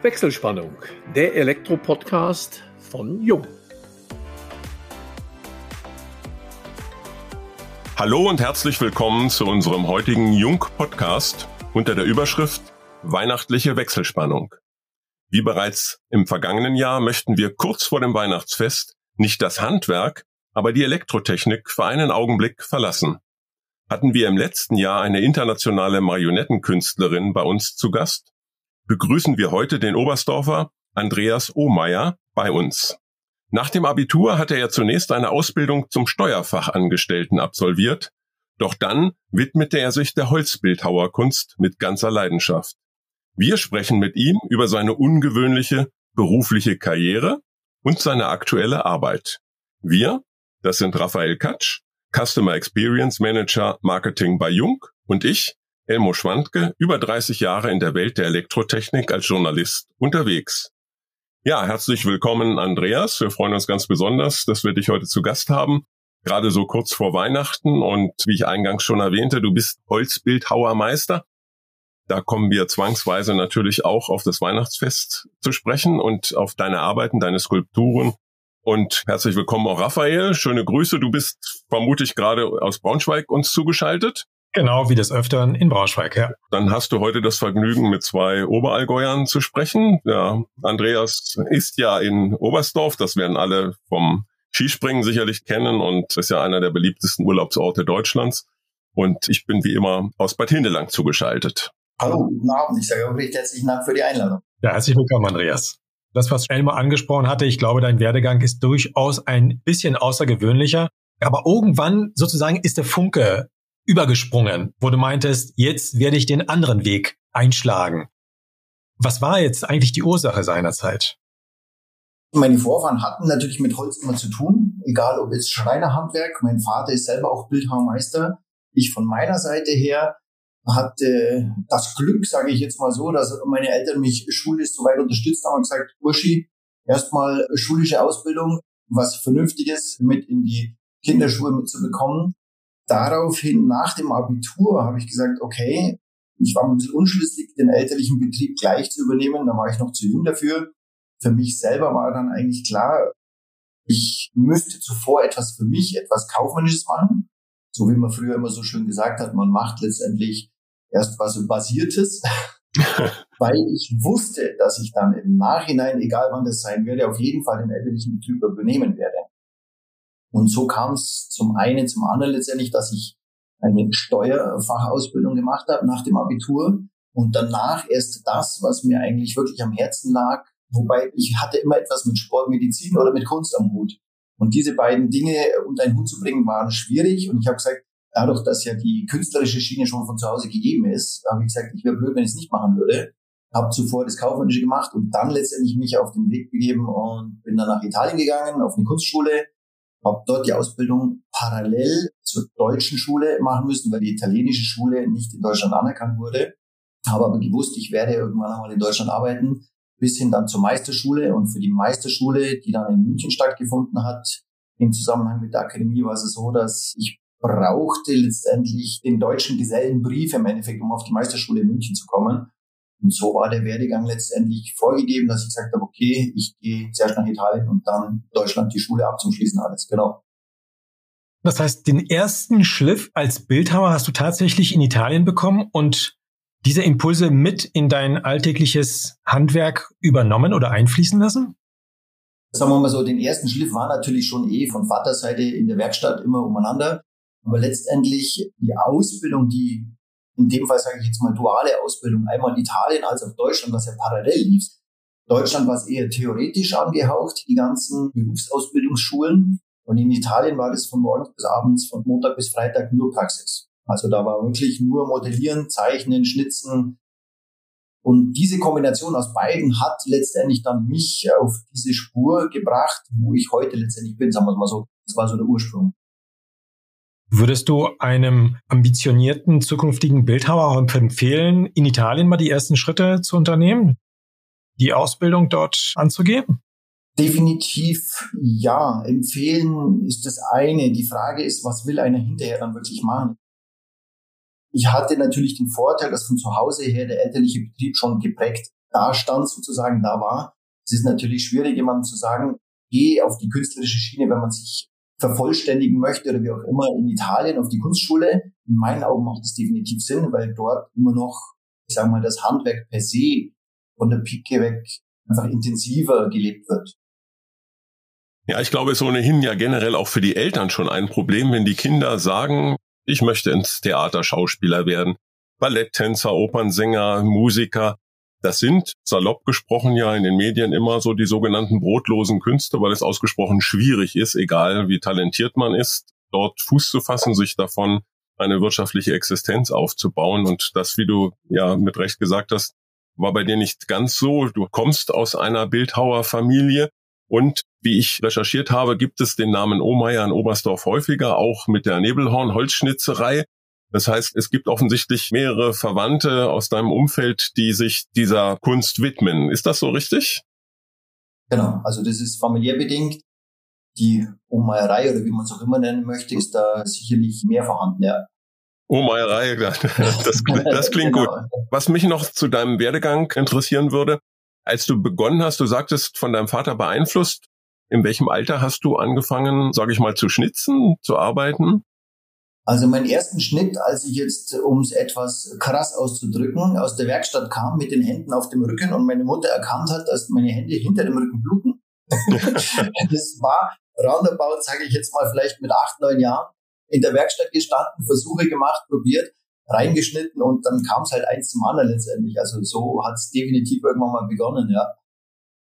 Wechselspannung, der Elektro-Podcast von Jung. Hallo und herzlich willkommen zu unserem heutigen Jung-Podcast unter der Überschrift Weihnachtliche Wechselspannung. Wie bereits im vergangenen Jahr möchten wir kurz vor dem Weihnachtsfest nicht das Handwerk, aber die Elektrotechnik für einen Augenblick verlassen. Hatten wir im letzten Jahr eine internationale Marionettenkünstlerin bei uns zu Gast, begrüßen wir heute den Oberstdorfer Andreas Ohmeier bei uns. Nach dem Abitur hatte er zunächst eine Ausbildung zum Steuerfachangestellten absolviert, doch dann widmete er sich der Holzbildhauerkunst mit ganzer Leidenschaft. Wir sprechen mit ihm über seine ungewöhnliche berufliche Karriere und seine aktuelle Arbeit. Wir, das sind Raphael Katsch, Customer Experience Manager Marketing bei Jung und ich, Elmo Schwandke, über 30 Jahre in der Welt der Elektrotechnik als Journalist unterwegs. Ja, herzlich willkommen, Andreas. Wir freuen uns ganz besonders, dass wir dich heute zu Gast haben. Gerade so kurz vor Weihnachten und wie ich eingangs schon erwähnte, du bist Holzbildhauermeister. Da kommen wir zwangsweise natürlich auch auf das Weihnachtsfest zu sprechen und auf deine Arbeiten, deine Skulpturen. Und herzlich willkommen auch Raphael. Schöne Grüße. Du bist vermutlich gerade aus Braunschweig uns zugeschaltet. Genau, wie des Öfteren in Braunschweig, ja. Dann hast du heute das Vergnügen, mit zwei Oberallgäuern zu sprechen. Ja, Andreas ist ja in Oberstdorf, das werden alle vom Skispringen sicherlich kennen und ist ja einer der beliebtesten Urlaubsorte Deutschlands. Und ich bin wie immer aus Bad Hindelang zugeschaltet. Hallo, guten Abend. Ich sage recht herzlichen Dank für die Einladung. Ja, herzlich willkommen, Andreas. Das, was Elmar angesprochen hatte, ich glaube, dein Werdegang ist durchaus ein bisschen außergewöhnlicher. Aber irgendwann sozusagen ist der Funke übergesprungen, wo du meintest, jetzt werde ich den anderen Weg einschlagen. Was war jetzt eigentlich die Ursache seinerzeit? Meine Vorfahren hatten natürlich mit Holz immer zu tun, egal ob jetzt Schreinerhandwerk. Mein Vater ist selber auch Bildhauermeister. Ich von meiner Seite her hatte das Glück, sage ich jetzt mal so, dass meine Eltern mich schulisch so weit unterstützt haben und gesagt, Burschi, erstmal schulische Ausbildung, was Vernünftiges mit in die Kinderschuhe mitzubekommen daraufhin nach dem Abitur habe ich gesagt, okay, ich war ein bisschen unschlüssig, den elterlichen Betrieb gleich zu übernehmen. Da war ich noch zu jung dafür. Für mich selber war dann eigentlich klar, ich müsste zuvor etwas für mich, etwas Kaufmännisches machen. So wie man früher immer so schön gesagt hat, man macht letztendlich erst was Basiertes. weil ich wusste, dass ich dann im Nachhinein, egal wann das sein werde, auf jeden Fall den elterlichen Betrieb übernehmen werde. Und so kam es zum einen, zum anderen letztendlich, dass ich eine Steuerfachausbildung gemacht habe nach dem Abitur und danach erst das, was mir eigentlich wirklich am Herzen lag, wobei ich hatte immer etwas mit Sportmedizin oder mit Kunst am Hut. Und diese beiden Dinge unter einen Hut zu bringen, waren schwierig. Und ich habe gesagt, dadurch, dass ja die künstlerische Schiene schon von zu Hause gegeben ist, habe ich gesagt, ich wäre blöd, wenn ich es nicht machen würde. Habe zuvor das Kaufmännische gemacht und dann letztendlich mich auf den Weg begeben und bin dann nach Italien gegangen, auf eine Kunstschule, habe dort die Ausbildung parallel zur deutschen Schule machen müssen, weil die italienische Schule nicht in Deutschland anerkannt wurde. Habe aber gewusst, ich werde irgendwann einmal in Deutschland arbeiten, bis hin dann zur Meisterschule. Und für die Meisterschule, die dann in München stattgefunden hat, im Zusammenhang mit der Akademie war es so, dass ich brauchte letztendlich den deutschen Gesellenbrief im Endeffekt, um auf die Meisterschule in München zu kommen. Und so war der Werdegang letztendlich vorgegeben, dass ich gesagt habe, okay, ich gehe zuerst nach Italien und dann Deutschland die Schule ab zum Schließen alles. Genau. Das heißt, den ersten Schliff als Bildhauer hast du tatsächlich in Italien bekommen und diese Impulse mit in dein alltägliches Handwerk übernommen oder einfließen lassen? Sagen wir mal so, den ersten Schliff war natürlich schon eh von Vaterseite in der Werkstatt immer umeinander. Aber letztendlich die Ausbildung, die in dem Fall sage ich jetzt mal duale Ausbildung, einmal Italien als auch Deutschland, was ja parallel lief. Deutschland war es eher theoretisch angehaucht, die ganzen Berufsausbildungsschulen. Und in Italien war das von morgens bis abends, von Montag bis Freitag nur Praxis. Also da war wirklich nur Modellieren, Zeichnen, Schnitzen. Und diese Kombination aus beiden hat letztendlich dann mich auf diese Spur gebracht, wo ich heute letztendlich bin, sagen wir mal so. Das war so der Ursprung. Würdest du einem ambitionierten zukünftigen Bildhauer empfehlen, in Italien mal die ersten Schritte zu unternehmen, die Ausbildung dort anzugehen? Definitiv ja. Empfehlen ist das eine. Die Frage ist, was will einer hinterher dann wirklich machen? Ich hatte natürlich den Vorteil, dass von zu Hause her der elterliche Betrieb schon geprägt da stand sozusagen, da war. Es ist natürlich schwierig, jemandem zu sagen, geh auf die künstlerische Schiene, wenn man sich vervollständigen möchte oder wie auch immer in Italien auf die Kunstschule. In meinen Augen macht das definitiv Sinn, weil dort immer noch, ich sage mal, das Handwerk per se von der Pike weg einfach intensiver gelebt wird. Ja, ich glaube, es ist ohnehin ja generell auch für die Eltern schon ein Problem, wenn die Kinder sagen, ich möchte ins Theater Schauspieler werden, Balletttänzer, Opernsänger, Musiker. Das sind, salopp gesprochen, ja in den Medien immer so die sogenannten brotlosen Künste, weil es ausgesprochen schwierig ist, egal wie talentiert man ist, dort Fuß zu fassen, sich davon eine wirtschaftliche Existenz aufzubauen. Und das, wie du ja mit Recht gesagt hast, war bei dir nicht ganz so. Du kommst aus einer Bildhauerfamilie und wie ich recherchiert habe, gibt es den Namen Ohmeier in Oberstdorf häufiger, auch mit der Nebelhorn-Holzschnitzerei. Das heißt, es gibt offensichtlich mehrere Verwandte aus deinem Umfeld, die sich dieser Kunst widmen. Ist das so richtig? Genau, also das ist familiär bedingt. Die Omeierei oder wie man es auch immer nennen möchte, ist da sicherlich mehr vorhanden, ja. Omeierei, das, das klingt genau. gut. Was mich noch zu deinem Werdegang interessieren würde, als du begonnen hast, du sagtest von deinem Vater beeinflusst, in welchem Alter hast du angefangen, sage ich mal, zu schnitzen, zu arbeiten? Also meinen ersten Schnitt, als ich jetzt, um es etwas krass auszudrücken, aus der Werkstatt kam mit den Händen auf dem Rücken und meine Mutter erkannt hat, dass meine Hände hinter dem Rücken bluten. das war roundabout, sage ich jetzt mal, vielleicht mit acht, neun Jahren in der Werkstatt gestanden, Versuche gemacht, probiert, reingeschnitten und dann kam es halt eins zum anderen letztendlich. Also so hat es definitiv irgendwann mal begonnen, ja.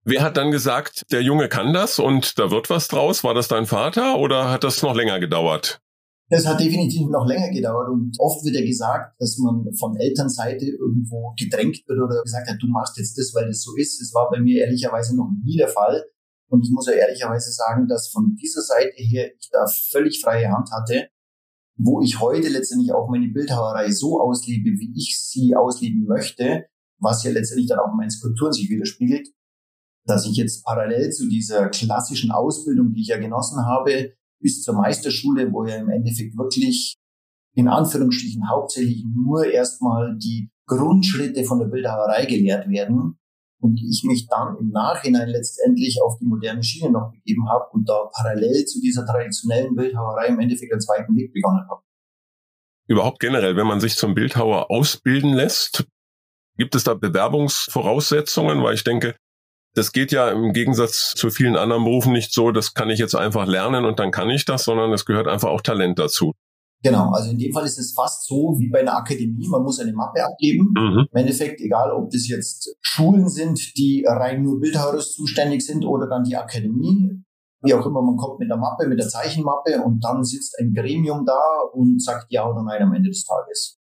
Wer hat dann gesagt, der Junge kann das und da wird was draus? War das dein Vater oder hat das noch länger gedauert? Das hat definitiv noch länger gedauert und oft wird ja gesagt, dass man von Elternseite irgendwo gedrängt wird oder gesagt hat, du machst jetzt das, weil das so ist. Das war bei mir ehrlicherweise noch nie der Fall. Und ich muss ja ehrlicherweise sagen, dass von dieser Seite her ich da völlig freie Hand hatte, wo ich heute letztendlich auch meine Bildhauerei so auslebe, wie ich sie ausleben möchte, was ja letztendlich dann auch in meinen Skulpturen sich widerspiegelt, dass ich jetzt parallel zu dieser klassischen Ausbildung, die ich ja genossen habe, bis zur Meisterschule, wo ja im Endeffekt wirklich in Anführungsstrichen hauptsächlich nur erstmal die Grundschritte von der Bildhauerei gelehrt werden und ich mich dann im Nachhinein letztendlich auf die moderne Schiene noch begeben habe und da parallel zu dieser traditionellen Bildhauerei im Endeffekt einen zweiten Weg begonnen habe. Überhaupt generell, wenn man sich zum Bildhauer ausbilden lässt, gibt es da Bewerbungsvoraussetzungen? Weil ich denke, das geht ja im Gegensatz zu vielen anderen Berufen nicht so, das kann ich jetzt einfach lernen und dann kann ich das, sondern es gehört einfach auch Talent dazu. Genau, also in dem Fall ist es fast so wie bei einer Akademie. Man muss eine Mappe abgeben. Mhm. Im Endeffekt, egal ob das jetzt Schulen sind, die rein nur Bildhauers zuständig sind oder dann die Akademie. Wie auch immer, man kommt mit der Mappe, mit der Zeichenmappe und dann sitzt ein Gremium da und sagt ja oder nein am Ende des Tages.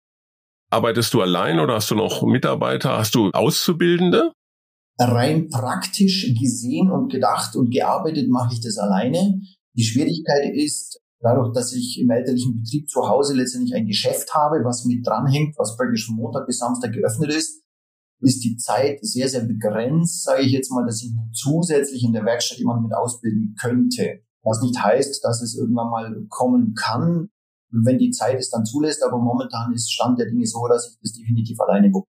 Arbeitest du allein oder hast du noch Mitarbeiter? Hast du Auszubildende? Rein praktisch gesehen und gedacht und gearbeitet mache ich das alleine. Die Schwierigkeit ist, dadurch, dass ich im elterlichen Betrieb zu Hause letztendlich ein Geschäft habe, was mit dranhängt, was praktisch von Montag bis Samstag geöffnet ist, ist die Zeit sehr, sehr begrenzt, sage ich jetzt mal, dass ich zusätzlich in der Werkstatt jemanden mit ausbilden könnte. Was nicht heißt, dass es irgendwann mal kommen kann, wenn die Zeit es dann zulässt, aber momentan ist Stand der Dinge so, dass ich das definitiv alleine wuppe.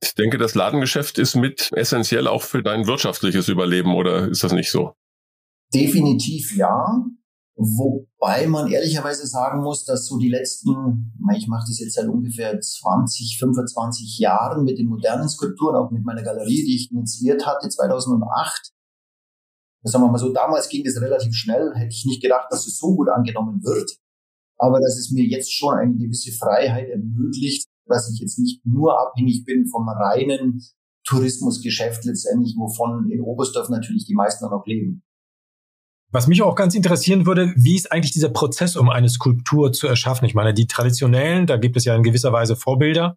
Ich denke, das Ladengeschäft ist mit essentiell auch für dein wirtschaftliches Überleben, oder ist das nicht so? Definitiv ja. Wobei man ehrlicherweise sagen muss, dass so die letzten, ich mache das jetzt seit ungefähr 20, 25 Jahren mit den modernen Skulpturen, auch mit meiner Galerie, die ich initiiert hatte 2008. Sagen wir mal so, damals ging das relativ schnell, hätte ich nicht gedacht, dass es so gut angenommen wird. Aber dass es mir jetzt schon eine gewisse Freiheit ermöglicht, dass ich jetzt nicht nur abhängig bin vom reinen Tourismusgeschäft letztendlich, wovon in Oberstdorf natürlich die meisten auch leben. Was mich auch ganz interessieren würde, wie ist eigentlich dieser Prozess, um eine Skulptur zu erschaffen? Ich meine, die traditionellen, da gibt es ja in gewisser Weise Vorbilder.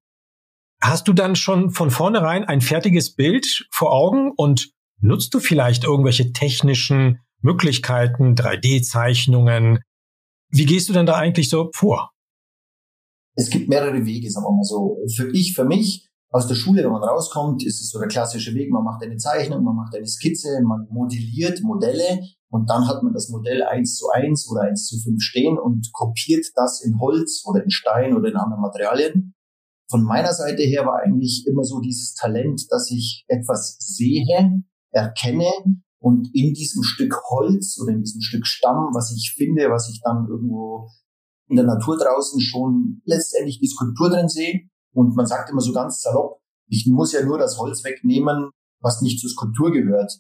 Hast du dann schon von vornherein ein fertiges Bild vor Augen und nutzt du vielleicht irgendwelche technischen Möglichkeiten, 3D-Zeichnungen? Wie gehst du denn da eigentlich so vor? Es gibt mehrere Wege, sagen wir mal so. Für ich, für mich, aus der Schule, wenn man rauskommt, ist es so der klassische Weg, man macht eine Zeichnung, man macht eine Skizze, man modelliert Modelle und dann hat man das Modell eins zu eins oder eins zu fünf stehen und kopiert das in Holz oder in Stein oder in anderen Materialien. von meiner Seite her war eigentlich immer so dieses Talent, dass ich etwas sehe, erkenne und in diesem Stück Holz oder in diesem Stück Stamm, was ich finde, was ich dann irgendwo in der Natur draußen schon letztendlich die Skulptur drin sehe. Und man sagt immer so ganz salopp, ich muss ja nur das Holz wegnehmen, was nicht zur Skulptur gehört.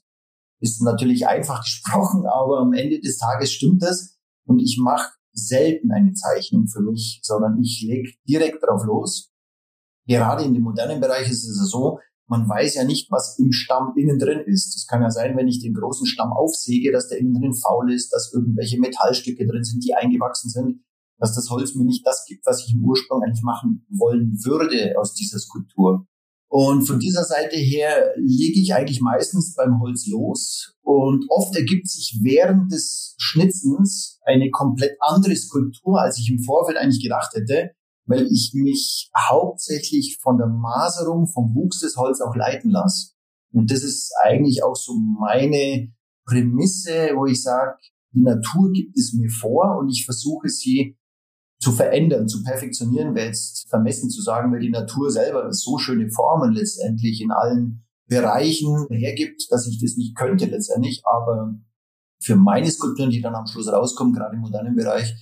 Ist natürlich einfach gesprochen, aber am Ende des Tages stimmt das. Und ich mache selten eine Zeichnung für mich, sondern ich leg direkt drauf los. Gerade in dem modernen Bereich ist es so, man weiß ja nicht, was im Stamm innen drin ist. Es kann ja sein, wenn ich den großen Stamm aufsäge, dass der innen drin faul ist, dass irgendwelche Metallstücke drin sind, die eingewachsen sind, dass das Holz mir nicht das gibt, was ich im Ursprung eigentlich machen wollen würde aus dieser Skulptur. Und von dieser Seite her lege ich eigentlich meistens beim Holz los. Und oft ergibt sich während des Schnitzens eine komplett andere Skulptur, als ich im Vorfeld eigentlich gedacht hätte, weil ich mich hauptsächlich von der Maserung, vom Wuchs des Holz auch leiten lasse. Und das ist eigentlich auch so meine Prämisse, wo ich sage, die Natur gibt es mir vor und ich versuche sie zu verändern, zu perfektionieren, wäre jetzt vermessen zu sagen, weil die Natur selber so schöne Formen letztendlich in allen Bereichen hergibt, dass ich das nicht könnte letztendlich. Aber für meine Skulpturen, die dann am Schluss rauskommen, gerade im modernen Bereich,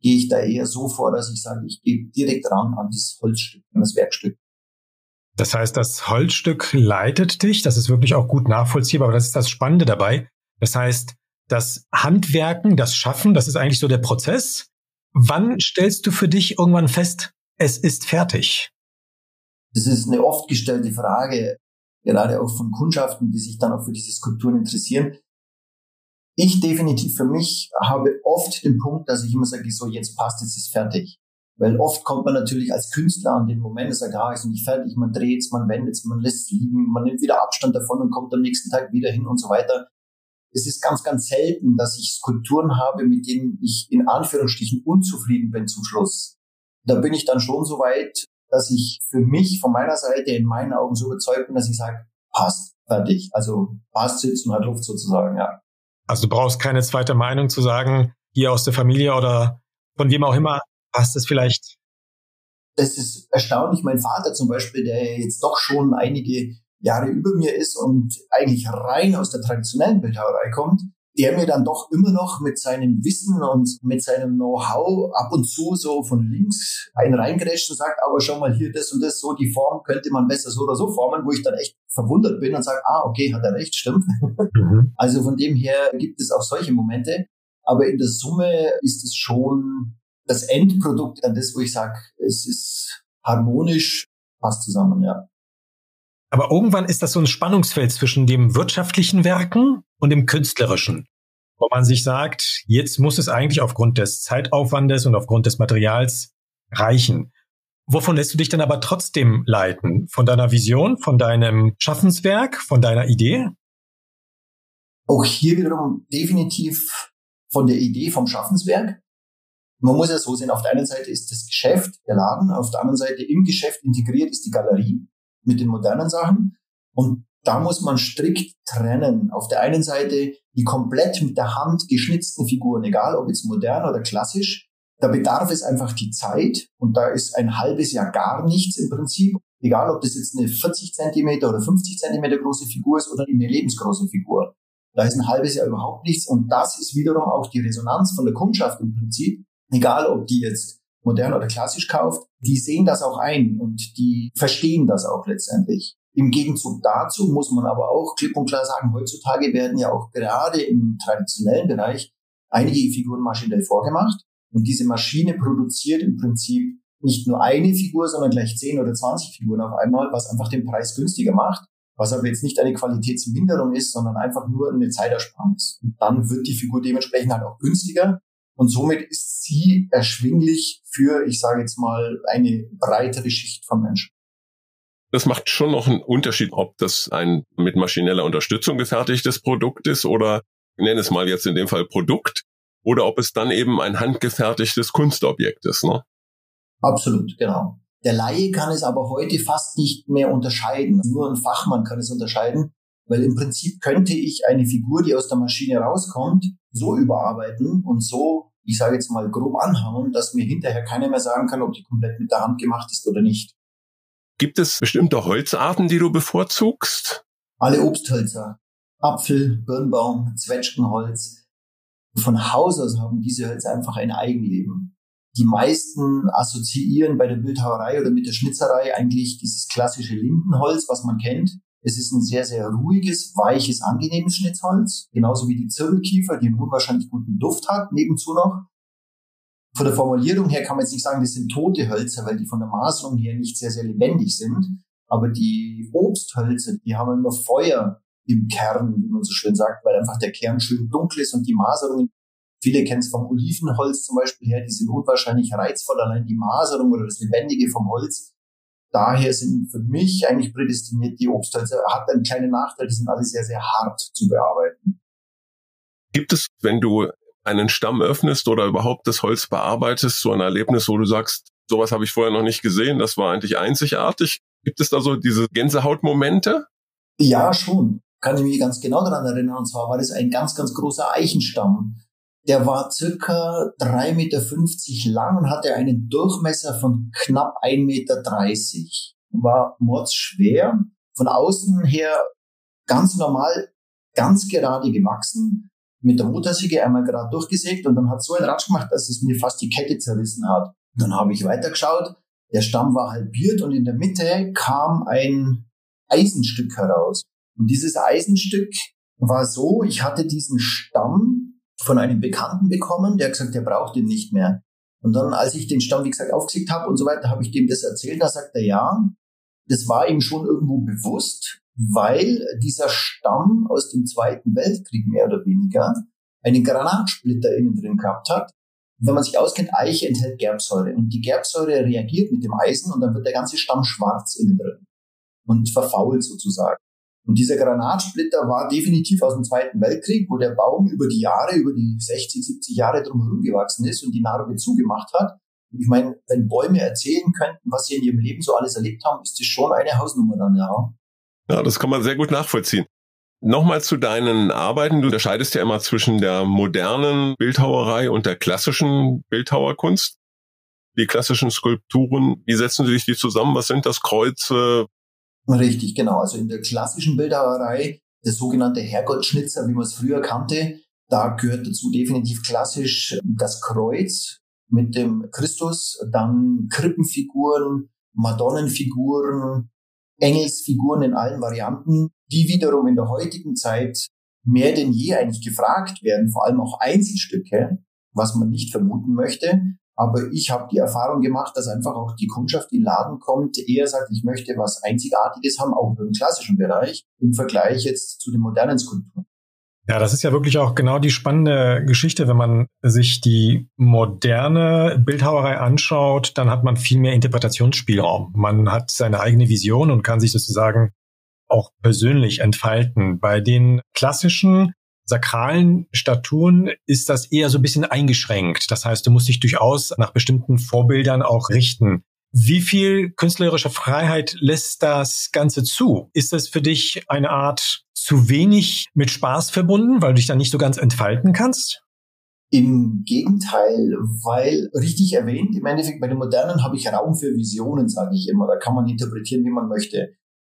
gehe ich da eher so vor, dass ich sage, ich gehe direkt ran an das Holzstück, an das Werkstück. Das heißt, das Holzstück leitet dich, das ist wirklich auch gut nachvollziehbar, aber das ist das Spannende dabei. Das heißt, das Handwerken, das Schaffen, das ist eigentlich so der Prozess. Wann stellst du für dich irgendwann fest, es ist fertig? Das ist eine oft gestellte Frage, gerade auch von Kundschaften, die sich dann auch für diese Skulpturen interessieren. Ich definitiv für mich habe oft den Punkt, dass ich immer sage, so jetzt passt, jetzt ist fertig. Weil oft kommt man natürlich als Künstler an den Moment, sagt, ah, ist nicht fertig, man dreht es, man wendet es, man lässt es liegen, man nimmt wieder Abstand davon und kommt am nächsten Tag wieder hin und so weiter es ist ganz, ganz selten, dass ich Skulpturen habe, mit denen ich in Anführungsstrichen unzufrieden bin zum Schluss. Da bin ich dann schon so weit, dass ich für mich von meiner Seite in meinen Augen so überzeugt bin, dass ich sage, passt, fertig. Also passt, sitzt und hat Luft sozusagen, ja. Also du brauchst keine zweite Meinung zu sagen, hier aus der Familie oder von wem auch immer, passt es vielleicht? Das ist erstaunlich. Mein Vater zum Beispiel, der jetzt doch schon einige Jahre über mir ist und eigentlich rein aus der traditionellen Bildhauerei kommt, der mir dann doch immer noch mit seinem Wissen und mit seinem Know-how ab und zu so von links einen reingrätscht und sagt, aber schau mal hier das und das, so die Form könnte man besser so oder so formen, wo ich dann echt verwundert bin und sage, ah, okay, hat er recht, stimmt. Mhm. Also von dem her gibt es auch solche Momente. Aber in der Summe ist es schon das Endprodukt an das, wo ich sage, es ist harmonisch, passt zusammen, ja. Aber irgendwann ist das so ein Spannungsfeld zwischen dem wirtschaftlichen Werken und dem künstlerischen, wo man sich sagt, jetzt muss es eigentlich aufgrund des Zeitaufwandes und aufgrund des Materials reichen. Wovon lässt du dich dann aber trotzdem leiten? Von deiner Vision, von deinem Schaffenswerk, von deiner Idee? Auch hier wiederum definitiv von der Idee vom Schaffenswerk. Man muss ja so sehen, auf der einen Seite ist das Geschäft, der Laden, auf der anderen Seite im Geschäft integriert ist die Galerie mit den modernen Sachen. Und da muss man strikt trennen. Auf der einen Seite die komplett mit der Hand geschnitzten Figuren, egal ob jetzt modern oder klassisch. Da bedarf es einfach die Zeit und da ist ein halbes Jahr gar nichts im Prinzip. Egal, ob das jetzt eine 40 Zentimeter oder 50 Zentimeter große Figur ist oder eine lebensgroße Figur. Da ist ein halbes Jahr überhaupt nichts und das ist wiederum auch die Resonanz von der Kundschaft im Prinzip. Egal, ob die jetzt modern oder klassisch kauft, die sehen das auch ein und die verstehen das auch letztendlich. Im Gegenzug dazu muss man aber auch klipp und klar sagen, heutzutage werden ja auch gerade im traditionellen Bereich einige Figuren maschinell vorgemacht und diese Maschine produziert im Prinzip nicht nur eine Figur, sondern gleich 10 oder 20 Figuren auf einmal, was einfach den Preis günstiger macht, was aber jetzt nicht eine Qualitätsminderung ist, sondern einfach nur eine Zeitersparnis. Und dann wird die Figur dementsprechend halt auch günstiger und somit ist sie erschwinglich für, ich sage jetzt mal, eine breitere Schicht von Menschen. Das macht schon noch einen Unterschied, ob das ein mit maschineller Unterstützung gefertigtes Produkt ist oder, nenne es mal jetzt in dem Fall Produkt, oder ob es dann eben ein handgefertigtes Kunstobjekt ist. Ne? Absolut, genau. Der Laie kann es aber heute fast nicht mehr unterscheiden. Nur ein Fachmann kann es unterscheiden, weil im Prinzip könnte ich eine Figur, die aus der Maschine rauskommt, so überarbeiten und so, ich sage jetzt mal grob anhauen, dass mir hinterher keiner mehr sagen kann, ob die komplett mit der Hand gemacht ist oder nicht. Gibt es bestimmte Holzarten, die du bevorzugst? Alle Obsthölzer. Apfel, Birnbaum, Zwetschgenholz. Von Haus aus haben diese Hölzer einfach ein Eigenleben. Die meisten assoziieren bei der Bildhauerei oder mit der Schnitzerei eigentlich dieses klassische Lindenholz, was man kennt. Es ist ein sehr, sehr ruhiges, weiches, angenehmes Schnitzholz. Genauso wie die Zirbelkiefer, die einen unwahrscheinlich guten Duft hat, nebenzu noch. Von der Formulierung her kann man jetzt nicht sagen, das sind tote Hölzer, weil die von der Maserung her nicht sehr, sehr lebendig sind. Aber die Obsthölzer, die haben immer Feuer im Kern, wie man so schön sagt, weil einfach der Kern schön dunkel ist und die Maserungen, viele kennen es vom Olivenholz zum Beispiel her, die sind unwahrscheinlich reizvoll, allein die Maserung oder das Lebendige vom Holz daher sind für mich eigentlich prädestiniert die Obsthölzer. Hat einen kleinen Nachteil, die sind alle sehr, sehr hart zu bearbeiten. Gibt es, wenn du einen Stamm öffnest oder überhaupt das Holz bearbeitest, so ein Erlebnis, wo du sagst, sowas habe ich vorher noch nicht gesehen, das war eigentlich einzigartig? Gibt es da so diese Gänsehautmomente? Ja, schon. Kann ich mich ganz genau daran erinnern. Und zwar war das ein ganz, ganz großer Eichenstamm. Der war circa 3,50 Meter lang und hatte einen Durchmesser von knapp 1,30 Meter. War mordsschwer. Von außen her ganz normal, ganz gerade gewachsen. Mit der Motorsäge einmal gerade durchgesägt und dann hat so ein Ratsch gemacht, dass es mir fast die Kette zerrissen hat. Dann habe ich weitergeschaut. Der Stamm war halbiert und in der Mitte kam ein Eisenstück heraus. Und dieses Eisenstück war so, ich hatte diesen Stamm von einem Bekannten bekommen, der hat gesagt, der braucht ihn nicht mehr. Und dann, als ich den Stamm, wie gesagt, aufgesägt habe und so weiter, habe ich dem das erzählt. Da sagt er, ja, das war ihm schon irgendwo bewusst, weil dieser Stamm aus dem Zweiten Weltkrieg mehr oder weniger einen Granatsplitter innen drin gehabt hat. Wenn man sich auskennt, Eiche enthält Gerbsäure und die Gerbsäure reagiert mit dem Eisen und dann wird der ganze Stamm schwarz innen drin und verfault sozusagen. Und dieser Granatsplitter war definitiv aus dem Zweiten Weltkrieg, wo der Baum über die Jahre, über die 60, 70 Jahre drumherum gewachsen ist und die Narbe zugemacht hat. Und ich meine, wenn Bäume erzählen könnten, was sie in ihrem Leben so alles erlebt haben, ist das schon eine Hausnummer dann, ja. Ja, das kann man sehr gut nachvollziehen. Nochmal zu deinen Arbeiten. Du unterscheidest ja immer zwischen der modernen Bildhauerei und der klassischen Bildhauerkunst. Die klassischen Skulpturen, wie setzen sich die zusammen? Was sind das? Kreuze, Richtig, genau. Also in der klassischen Bildhauerei, der sogenannte Herrgottschnitzer, wie man es früher kannte, da gehört dazu definitiv klassisch das Kreuz mit dem Christus, dann Krippenfiguren, Madonnenfiguren, Engelsfiguren in allen Varianten, die wiederum in der heutigen Zeit mehr denn je eigentlich gefragt werden, vor allem auch Einzelstücke, was man nicht vermuten möchte. Aber ich habe die Erfahrung gemacht, dass einfach auch die Kundschaft, die in den Laden kommt, eher sagt, ich möchte was Einzigartiges haben, auch im klassischen Bereich, im Vergleich jetzt zu den modernen Skulpturen. Ja, das ist ja wirklich auch genau die spannende Geschichte. Wenn man sich die moderne Bildhauerei anschaut, dann hat man viel mehr Interpretationsspielraum. Man hat seine eigene Vision und kann sich sozusagen auch persönlich entfalten. Bei den klassischen sakralen Statuen ist das eher so ein bisschen eingeschränkt. Das heißt, du musst dich durchaus nach bestimmten Vorbildern auch richten. Wie viel künstlerische Freiheit lässt das Ganze zu? Ist das für dich eine Art zu wenig mit Spaß verbunden, weil du dich dann nicht so ganz entfalten kannst? Im Gegenteil, weil richtig erwähnt, im Endeffekt bei den Modernen habe ich Raum für Visionen, sage ich immer. Da kann man interpretieren, wie man möchte.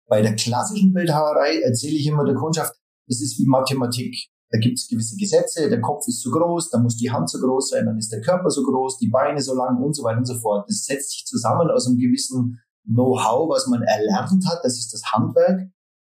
Bei der klassischen Bildhauerei erzähle ich immer der Kundschaft, es ist wie Mathematik. Da gibt es gewisse Gesetze, der Kopf ist zu groß, dann muss die Hand so groß sein, dann ist der Körper so groß, die Beine so lang und so weiter und so fort. Das setzt sich zusammen aus einem gewissen Know-how, was man erlernt hat, das ist das Handwerk.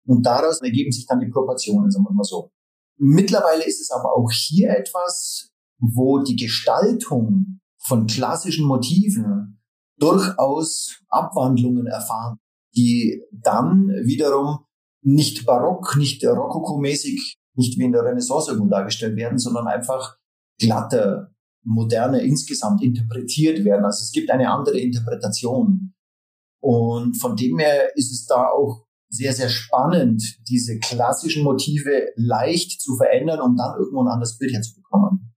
Und daraus ergeben sich dann die Proportionen, sagen wir mal so. Mittlerweile ist es aber auch hier etwas, wo die Gestaltung von klassischen Motiven durchaus Abwandlungen erfahren, die dann wiederum nicht barock, nicht rokoko-mäßig nicht wie in der Renaissance irgendwo dargestellt werden, sondern einfach glatter, moderner insgesamt interpretiert werden. Also es gibt eine andere Interpretation. Und von dem her ist es da auch sehr, sehr spannend, diese klassischen Motive leicht zu verändern, um dann irgendwo ein anderes Bild herzubekommen.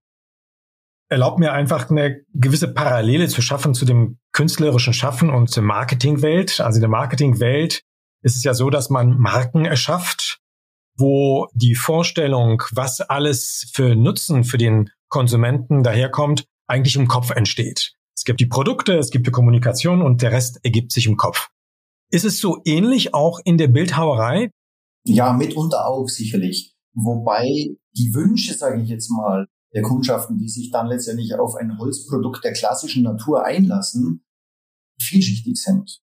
Erlaubt mir einfach eine gewisse Parallele zu schaffen zu dem künstlerischen Schaffen und zur Marketingwelt. Also in der Marketingwelt ist es ja so, dass man Marken erschafft wo die Vorstellung, was alles für Nutzen für den Konsumenten daherkommt, eigentlich im Kopf entsteht. Es gibt die Produkte, es gibt die Kommunikation und der Rest ergibt sich im Kopf. Ist es so ähnlich auch in der Bildhauerei? Ja, mitunter auch sicherlich. Wobei die Wünsche, sage ich jetzt mal, der Kundschaften, die sich dann letztendlich auf ein Holzprodukt der klassischen Natur einlassen, vielschichtig sind.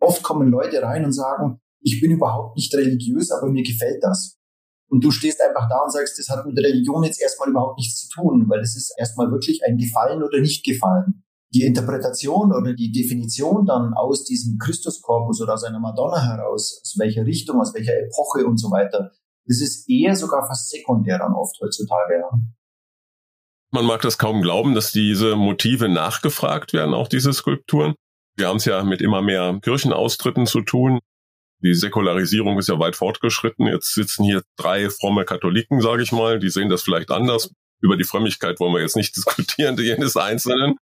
Oft kommen Leute rein und sagen, ich bin überhaupt nicht religiös, aber mir gefällt das. Und du stehst einfach da und sagst, das hat mit Religion jetzt erstmal überhaupt nichts zu tun, weil es ist erstmal wirklich ein Gefallen oder nicht Gefallen. Die Interpretation oder die Definition dann aus diesem Christuskorpus oder aus einer Madonna heraus, aus welcher Richtung, aus welcher Epoche und so weiter, das ist eher sogar fast sekundär dann oft heutzutage. Man mag das kaum glauben, dass diese Motive nachgefragt werden, auch diese Skulpturen. Wir haben es ja mit immer mehr Kirchenaustritten zu tun. Die Säkularisierung ist ja weit fortgeschritten. Jetzt sitzen hier drei fromme Katholiken, sage ich mal. Die sehen das vielleicht anders. Über die Frömmigkeit wollen wir jetzt nicht diskutieren, jenes Einzelnen.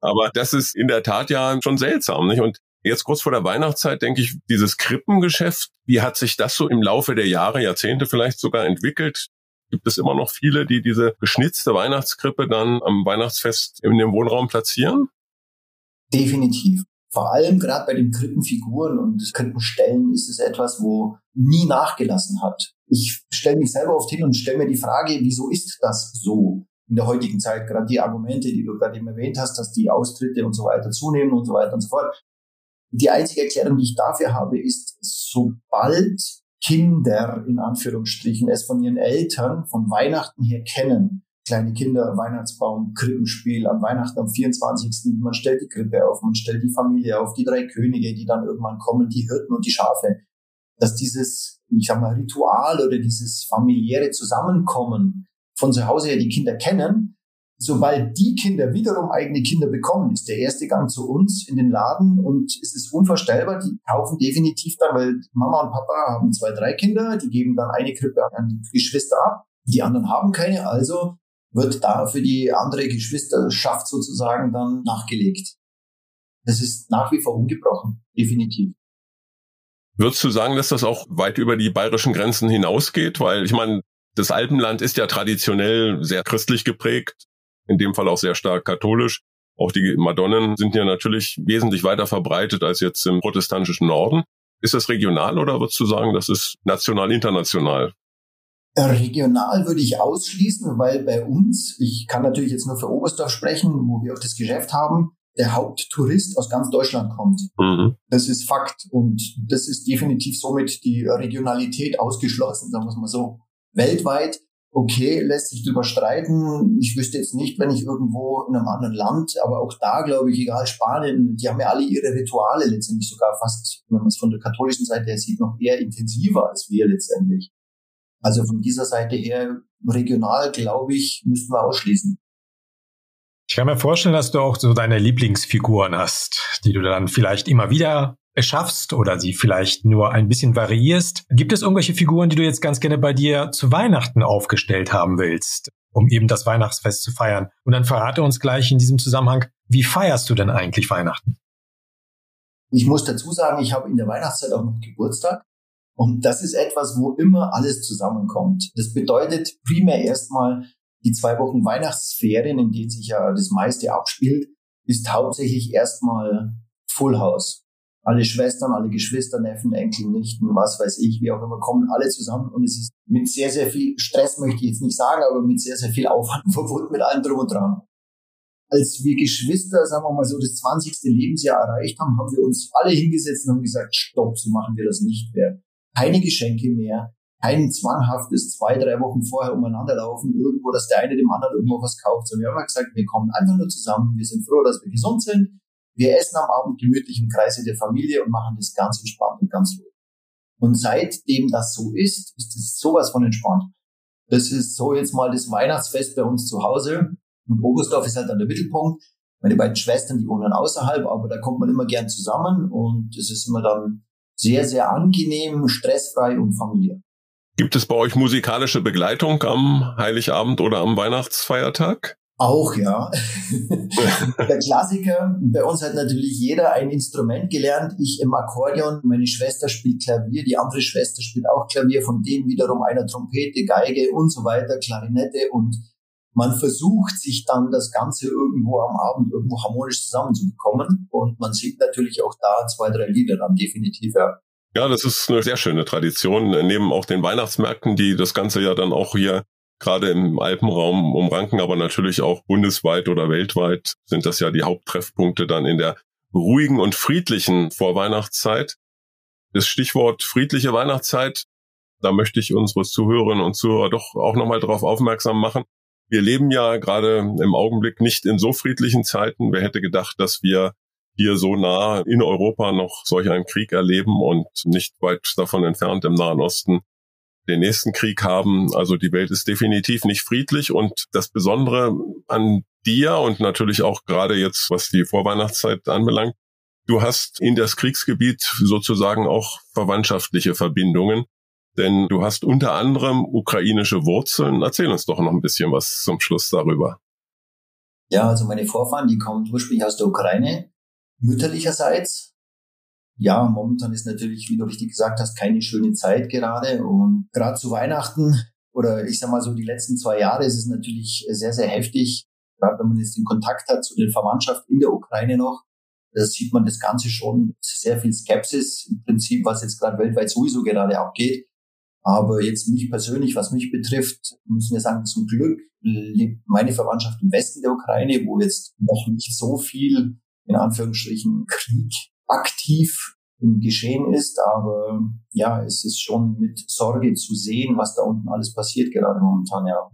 Aber das ist in der Tat ja schon seltsam. Nicht? Und jetzt kurz vor der Weihnachtszeit denke ich, dieses Krippengeschäft, wie hat sich das so im Laufe der Jahre, Jahrzehnte vielleicht sogar entwickelt? Gibt es immer noch viele, die diese geschnitzte Weihnachtskrippe dann am Weihnachtsfest in dem Wohnraum platzieren? Definitiv. Vor allem gerade bei den Krippenfiguren und Krippenstellen ist es etwas, wo nie nachgelassen hat. Ich stelle mich selber oft hin und stelle mir die Frage, wieso ist das so in der heutigen Zeit? Gerade die Argumente, die du gerade eben erwähnt hast, dass die Austritte und so weiter zunehmen und so weiter und so fort. Die einzige Erklärung, die ich dafür habe, ist, sobald Kinder in Anführungsstrichen es von ihren Eltern von Weihnachten her kennen, kleine Kinder, Weihnachtsbaum, Krippenspiel am Weihnachten am 24. Man stellt die Krippe auf, man stellt die Familie auf, die drei Könige, die dann irgendwann kommen, die Hirten und die Schafe. Dass dieses, ich sag mal, Ritual oder dieses familiäre Zusammenkommen von zu Hause her die Kinder kennen, sobald die Kinder wiederum eigene Kinder bekommen, ist der erste Gang zu uns in den Laden und es ist unvorstellbar, die kaufen definitiv dann, weil Mama und Papa haben zwei, drei Kinder, die geben dann eine Krippe an die Geschwister ab, die anderen haben keine, also wird da für die andere Geschwisterschaft sozusagen dann nachgelegt. Das ist nach wie vor ungebrochen, definitiv. Würdest du sagen, dass das auch weit über die bayerischen Grenzen hinausgeht? Weil ich meine, das Alpenland ist ja traditionell sehr christlich geprägt, in dem Fall auch sehr stark katholisch. Auch die Madonnen sind ja natürlich wesentlich weiter verbreitet als jetzt im protestantischen Norden. Ist das regional oder würdest du sagen, das ist national, international? Regional würde ich ausschließen, weil bei uns, ich kann natürlich jetzt nur für Oberstdorf sprechen, wo wir auch das Geschäft haben, der Haupttourist aus ganz Deutschland kommt. Mhm. Das ist Fakt und das ist definitiv somit die Regionalität ausgeschlossen, sagen wir es mal so. Weltweit, okay, lässt sich drüber streiten. Ich wüsste jetzt nicht, wenn ich irgendwo in einem anderen Land, aber auch da glaube ich, egal Spanien, die haben ja alle ihre Rituale letztendlich sogar fast, wenn man es von der katholischen Seite her sieht, noch eher intensiver als wir letztendlich. Also von dieser Seite her regional, glaube ich, müssten wir ausschließen. Ich kann mir vorstellen, dass du auch so deine Lieblingsfiguren hast, die du dann vielleicht immer wieder erschaffst oder sie vielleicht nur ein bisschen variierst. Gibt es irgendwelche Figuren, die du jetzt ganz gerne bei dir zu Weihnachten aufgestellt haben willst, um eben das Weihnachtsfest zu feiern? Und dann verrate uns gleich in diesem Zusammenhang, wie feierst du denn eigentlich Weihnachten? Ich muss dazu sagen, ich habe in der Weihnachtszeit auch noch Geburtstag. Und das ist etwas, wo immer alles zusammenkommt. Das bedeutet primär erstmal die zwei Wochen Weihnachtsferien, in denen sich ja das meiste abspielt, ist hauptsächlich erstmal Full House. Alle Schwestern, alle Geschwister, Neffen, Enkel, Nichten, was weiß ich, wie auch immer, kommen alle zusammen und es ist mit sehr, sehr viel Stress, möchte ich jetzt nicht sagen, aber mit sehr, sehr viel Aufwand verbunden mit allem drum und dran. Als wir Geschwister, sagen wir mal so, das 20. Lebensjahr erreicht haben, haben wir uns alle hingesetzt und haben gesagt, stopp, so machen wir das nicht mehr keine Geschenke mehr, kein zwanghaftes zwei, drei Wochen vorher umeinander laufen, irgendwo, dass der eine dem anderen irgendwo was kauft, sondern wir haben gesagt, wir kommen einfach nur zusammen, wir sind froh, dass wir gesund sind, wir essen am Abend gemütlich im Kreise der Familie und machen das ganz entspannt und ganz ruhig. Und seitdem das so ist, ist es sowas von entspannt. Das ist so jetzt mal das Weihnachtsfest bei uns zu Hause. Und Oberstdorf ist halt dann der Mittelpunkt. Meine beiden Schwestern, die wohnen außerhalb, aber da kommt man immer gern zusammen und es ist immer dann sehr, sehr angenehm, stressfrei und familiär. Gibt es bei euch musikalische Begleitung am Heiligabend oder am Weihnachtsfeiertag? Auch, ja. Der Klassiker, bei uns hat natürlich jeder ein Instrument gelernt. Ich im Akkordeon, meine Schwester spielt Klavier, die andere Schwester spielt auch Klavier, von denen wiederum einer Trompete, Geige und so weiter, Klarinette und man versucht sich dann das Ganze irgendwo am Abend irgendwo harmonisch zusammenzubekommen und man singt natürlich auch da zwei, drei Lieder dann definitiv, ja. Ja, das ist eine sehr schöne Tradition. Neben auch den Weihnachtsmärkten, die das Ganze ja dann auch hier gerade im Alpenraum umranken, aber natürlich auch bundesweit oder weltweit sind das ja die Haupttreffpunkte dann in der ruhigen und friedlichen Vorweihnachtszeit. Das Stichwort friedliche Weihnachtszeit, da möchte ich unsere Zuhörerinnen und Zuhörer doch auch nochmal darauf aufmerksam machen. Wir leben ja gerade im Augenblick nicht in so friedlichen Zeiten. Wer hätte gedacht, dass wir hier so nah in Europa noch solch einen Krieg erleben und nicht weit davon entfernt im Nahen Osten den nächsten Krieg haben. Also die Welt ist definitiv nicht friedlich und das Besondere an dir und natürlich auch gerade jetzt, was die Vorweihnachtszeit anbelangt, du hast in das Kriegsgebiet sozusagen auch verwandtschaftliche Verbindungen, denn du hast unter anderem ukrainische Wurzeln. Erzähl uns doch noch ein bisschen was zum Schluss darüber. Ja, also meine Vorfahren, die kommen ursprünglich aus der Ukraine mütterlicherseits. Ja, momentan ist natürlich, wie du richtig gesagt hast, keine schöne Zeit gerade. Und gerade zu Weihnachten oder ich sag mal so die letzten zwei Jahre ist es natürlich sehr, sehr heftig. Gerade wenn man jetzt den Kontakt hat zu den Verwandtschaft in der Ukraine noch, da sieht man das Ganze schon sehr viel Skepsis im Prinzip, was jetzt gerade weltweit sowieso gerade abgeht. Aber jetzt mich persönlich, was mich betrifft, müssen wir sagen, zum Glück lebt meine Verwandtschaft im Westen der Ukraine, wo jetzt noch nicht so viel in Anführungsstrichen Krieg aktiv im Geschehen ist. Aber ja, es ist schon mit Sorge zu sehen, was da unten alles passiert gerade momentan, ja.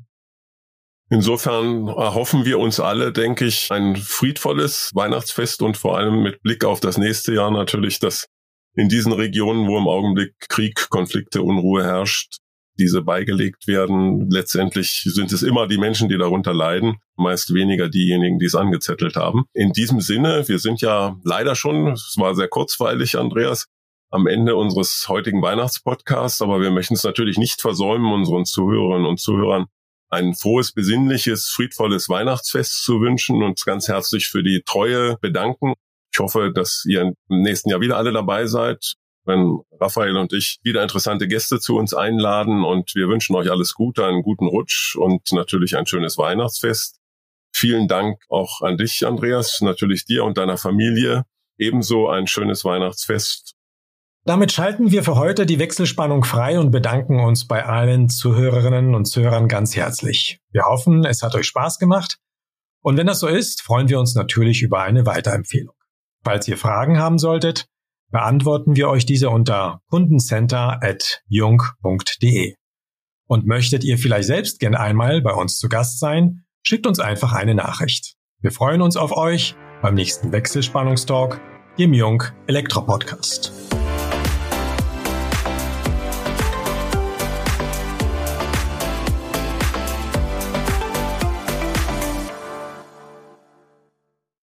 Insofern erhoffen wir uns alle, denke ich, ein friedvolles Weihnachtsfest und vor allem mit Blick auf das nächste Jahr natürlich, dass in diesen Regionen, wo im Augenblick Krieg, Konflikte, Unruhe herrscht, diese beigelegt werden. Letztendlich sind es immer die Menschen, die darunter leiden, meist weniger diejenigen, die es angezettelt haben. In diesem Sinne, wir sind ja leider schon, es war sehr kurzweilig, Andreas, am Ende unseres heutigen Weihnachtspodcasts, aber wir möchten es natürlich nicht versäumen, unseren Zuhörerinnen und Zuhörern ein frohes, besinnliches, friedvolles Weihnachtsfest zu wünschen und ganz herzlich für die Treue bedanken. Ich hoffe, dass ihr im nächsten Jahr wieder alle dabei seid wenn Raphael und ich wieder interessante Gäste zu uns einladen und wir wünschen euch alles Gute, einen guten Rutsch und natürlich ein schönes Weihnachtsfest. Vielen Dank auch an dich, Andreas, natürlich dir und deiner Familie. Ebenso ein schönes Weihnachtsfest. Damit schalten wir für heute die Wechselspannung frei und bedanken uns bei allen Zuhörerinnen und Zuhörern ganz herzlich. Wir hoffen, es hat euch Spaß gemacht. Und wenn das so ist, freuen wir uns natürlich über eine Weiterempfehlung. Falls ihr Fragen haben solltet, beantworten wir euch diese unter kundencenter.jung.de. Und möchtet ihr vielleicht selbst gern einmal bei uns zu Gast sein, schickt uns einfach eine Nachricht. Wir freuen uns auf euch beim nächsten Wechselspannungstalk, dem Jung Elektro Podcast.